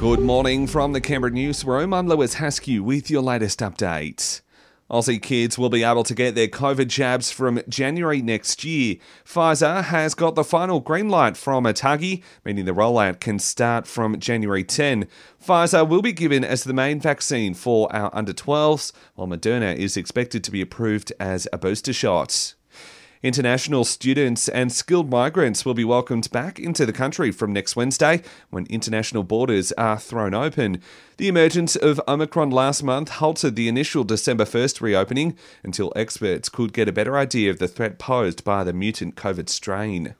Good morning from the Canberra newsroom. I'm Lewis Haskew with your latest update. Aussie kids will be able to get their COVID jabs from January next year. Pfizer has got the final green light from ATAGI, meaning the rollout can start from January 10. Pfizer will be given as the main vaccine for our under 12s, while Moderna is expected to be approved as a booster shot. International students and skilled migrants will be welcomed back into the country from next Wednesday when international borders are thrown open. The emergence of Omicron last month halted the initial December 1st reopening until experts could get a better idea of the threat posed by the mutant COVID strain.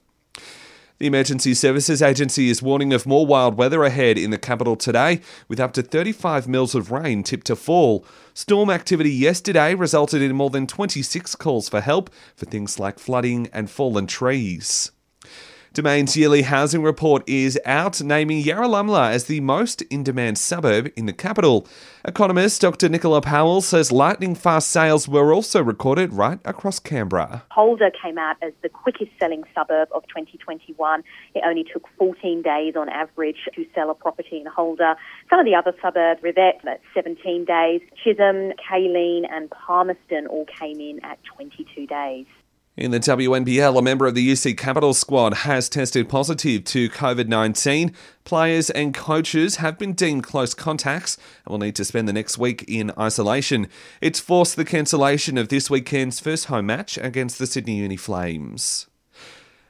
The Emergency Services Agency is warning of more wild weather ahead in the capital today, with up to 35 mils of rain tipped to fall. Storm activity yesterday resulted in more than 26 calls for help for things like flooding and fallen trees. Domain's yearly housing report is out, naming Yarralumla as the most in demand suburb in the capital. Economist Dr. Nicola Powell says lightning fast sales were also recorded right across Canberra. Holder came out as the quickest selling suburb of 2021. It only took 14 days on average to sell a property in Holder. Some of the other suburbs, Rivett, at 17 days. Chisholm, Kaleen, and Palmerston all came in at 22 days. In the WNBL, a member of the UC Capital squad has tested positive to COVID 19. Players and coaches have been deemed close contacts and will need to spend the next week in isolation. It's forced the cancellation of this weekend's first home match against the Sydney Uni Flames.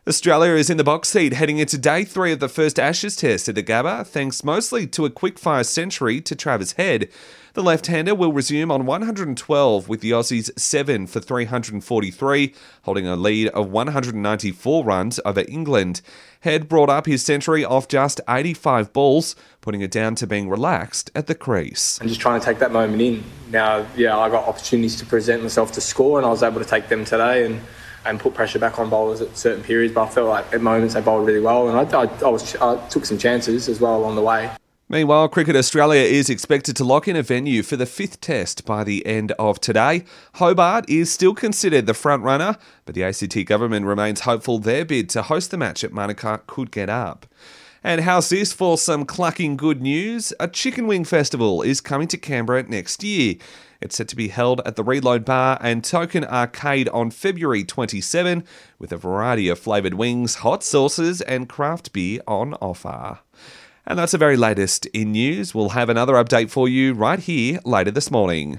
Australia is in the box seat heading into day three of the first Ashes test at the Gabba, thanks mostly to a quickfire century to Travis Head. The left hander will resume on 112 with the Aussies 7 for 343, holding a lead of 194 runs over England. Head brought up his century off just 85 balls, putting it down to being relaxed at the crease. And just trying to take that moment in. Now, yeah, I got opportunities to present myself to score, and I was able to take them today. and and put pressure back on bowlers at certain periods. But I felt like at moments they bowled really well, and I, I, I, was, I took some chances as well along the way. Meanwhile, Cricket Australia is expected to lock in a venue for the fifth test by the end of today. Hobart is still considered the front runner, but the ACT government remains hopeful their bid to host the match at Manuka could get up. And how's this for some clucking good news? A chicken wing festival is coming to Canberra next year. It's set to be held at the Reload Bar and Token Arcade on February 27, with a variety of flavoured wings, hot sauces, and craft beer on offer. And that's the very latest in news. We'll have another update for you right here later this morning.